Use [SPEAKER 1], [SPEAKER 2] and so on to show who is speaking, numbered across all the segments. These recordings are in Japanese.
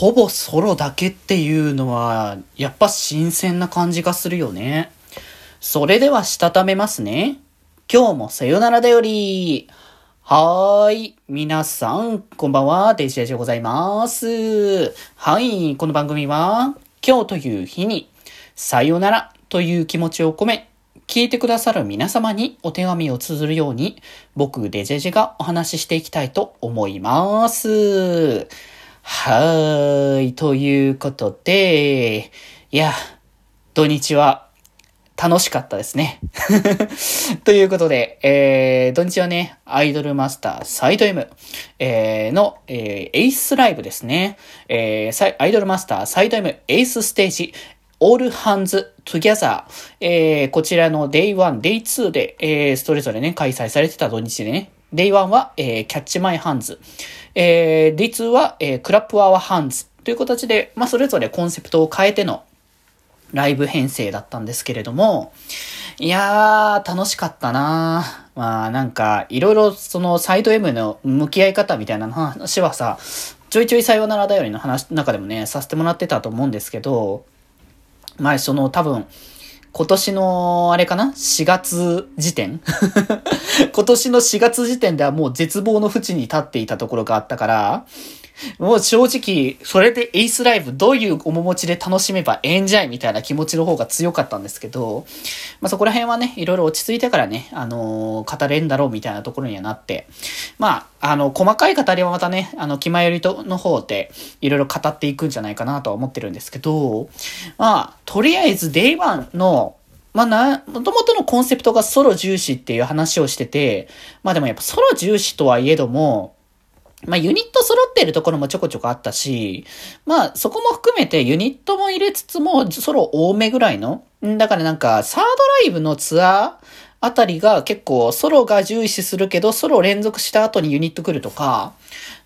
[SPEAKER 1] ほぼソロだけっていうのは、やっぱ新鮮な感じがするよね。それでは、したためますね。今日もさよならだより。はーい。皆さん、こんばんは。デジェジでございます。はい。この番組は、今日という日に、さよならという気持ちを込め、聞いてくださる皆様にお手紙を綴るように、僕、デジェジがお話ししていきたいと思います。はーい。ということで、いや、土日は楽しかったですね。ということで、えー、土日はね、アイドルマスターサイド M、えー、の、えー、エイスライブですね。えー、アイドルマスターサイド M エースステージ、All Hands Together、えー、こちらの Day1、Day2 で、えー、それぞれね、開催されてた土日でね、Day1 は、えー、Catch My Hands、えー、Day2 は、えー、Clap Our Hands という形で、まあ、それぞれコンセプトを変えてのライブ編成だったんですけれども、いやー、楽しかったなー。まあ、なんか、いろいろそのサイド M の向き合い方みたいな話はさ、ちょいちょいさよならだよりの話の中でもね、させてもらってたと思うんですけど、まあ、その多分、今年の、あれかな ?4 月時点？今年の4月時点ではもう絶望の淵に立っていたところがあったから、もう正直、それでエイスライブどういう面持ちで楽しめばええんじゃいみたいな気持ちの方が強かったんですけど、まあそこら辺はね、いろいろ落ち着いてからね、あのー、語れんだろうみたいなところにはなって、まあ、あの、細かい語りはまたね、あの、気前よりとの方で、いろいろ語っていくんじゃないかなとは思ってるんですけど、まあ、とりあえず Day1 のまあな、もともとのコンセプトがソロ重視っていう話をしてて、まあでもやっぱソロ重視とはいえども、まあユニット揃ってるところもちょこちょこあったし、まあそこも含めてユニットも入れつつもソロ多めぐらいの、だからなんかサードライブのツアーあたりが結構ソロが重視するけどソロ連続した後にユニット来るとか、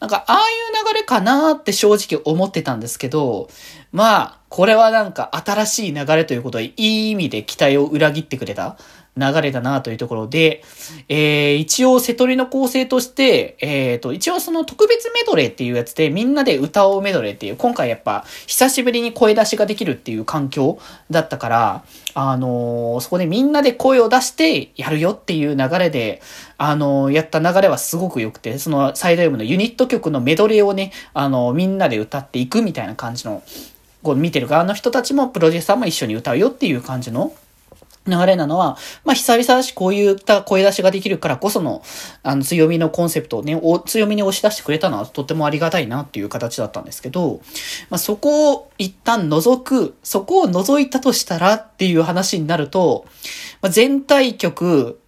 [SPEAKER 1] なんかああいう流れかなって正直思ってたんですけど、まあこれはなんか新しい流れということでいい意味で期待を裏切ってくれた。流れだなというところで、えー、一応瀬戸りの構成として、えっ、ー、と、一応その特別メドレーっていうやつでみんなで歌おうメドレーっていう、今回やっぱ久しぶりに声出しができるっていう環境だったから、あのー、そこでみんなで声を出してやるよっていう流れで、あのやった流れはすごく良くて、そのサイド M のユニット曲のメドレーをね、あのみんなで歌っていくみたいな感じの、こう見てる側の人たちもプロデューサーも一緒に歌うよっていう感じの流れなのは、まあ、久々だし、こういった声出しができるからこその、あの、強みのコンセプトをね、強みに押し出してくれたのはとてもありがたいなっていう形だったんですけど、まあ、そこを一旦除く、そこを除いたとしたらっていう話になると、まあ、全体曲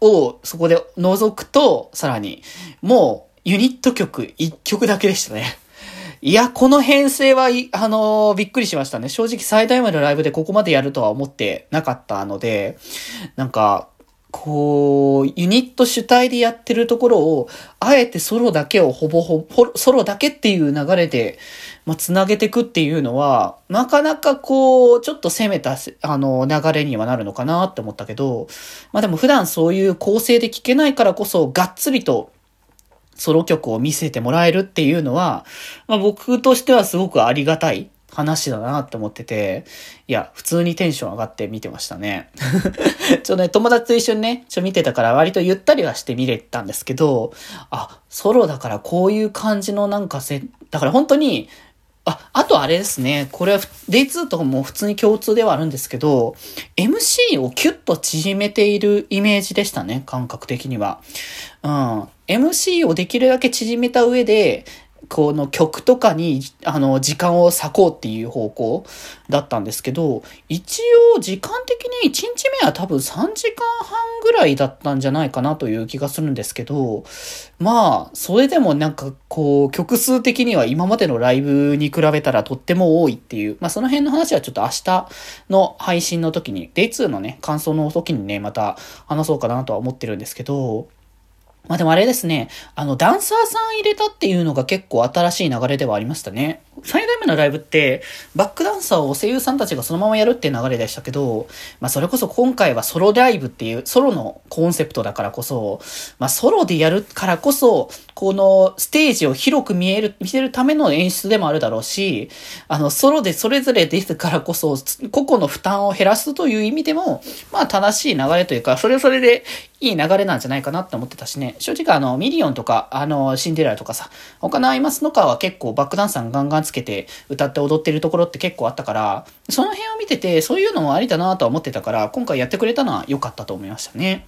[SPEAKER 1] をそこで除くと、さらに、もう、ユニット曲1曲だけでしたね。いや、この編成は、あのー、びっくりしましたね。正直最大までのライブでここまでやるとは思ってなかったので、なんか、こう、ユニット主体でやってるところを、あえてソロだけをほぼほぼ、ソロだけっていう流れで、まあ、つなげていくっていうのは、なかなかこう、ちょっと攻めた、あの、流れにはなるのかなって思ったけど、まあでも普段そういう構成で聞けないからこそ、がっつりとソロ曲を見せてもらえるっていうのは、まあ、僕としてはすごくありがたい話だなって思ってて、いや、普通にテンション上がって見てましたね。ちょっとね、友達と一緒にね、ちょ見てたから割とゆったりはして見れたんですけど、あ、ソロだからこういう感じのなんかせ、だから本当に、あ、あとあれですね。これは Day2 とかも普通に共通ではあるんですけど、MC をキュッと縮めているイメージでしたね。感覚的には。うん。MC をできるだけ縮めた上で、この曲とかに、あの、時間を割こうっていう方向だったんですけど、一応時間的に1日目は多分3時間半ぐらいだったんじゃないかなという気がするんですけど、まあ、それでもなんかこう、曲数的には今までのライブに比べたらとっても多いっていう、まあその辺の話はちょっと明日の配信の時に、Day2 のね、感想の時にね、また話そうかなとは思ってるんですけど、まあでもあれですね、あの、ダンサーさん入れたっていうのが結構新しい流れではありましたね。最大目のライブって、バックダンサーを声優さんたちがそのままやるっていう流れでしたけど、まあそれこそ今回はソロライブっていう、ソロのコンセプトだからこそ、まあソロでやるからこそ、このステージを広く見える、見せるための演出でもあるだろうし、あの、ソロでそれぞれ出てからこそ、個々の負担を減らすという意味でも、まあ正しい流れというか、それはそれでいい流れなんじゃないかなって思ってたしね。正直あの、ミリオンとか、あの、シンデレラとかさ、他のアイマスのカーは結構バックダンサーガンガンつけて歌って踊ってるところって結構あったから、その辺を見てて、そういうのもありだなとは思ってたから、今回やってくれたのは良かったと思いましたね。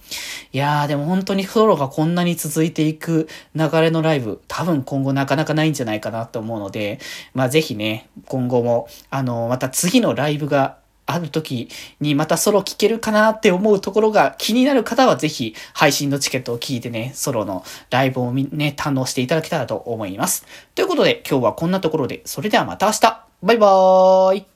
[SPEAKER 1] いやー、でも本当にソロがこんなに続いていく流れのライブ、多分今後なかなかないんじゃないかなと思うので、まあぜひね、今後も、あの、また次のライブがある時にまたソロ聴けるかなって思うところが気になる方はぜひ配信のチケットを聞いてね、ソロのライブをね、堪能していただけたらと思います。ということで今日はこんなところで、それではまた明日。バイバーイ。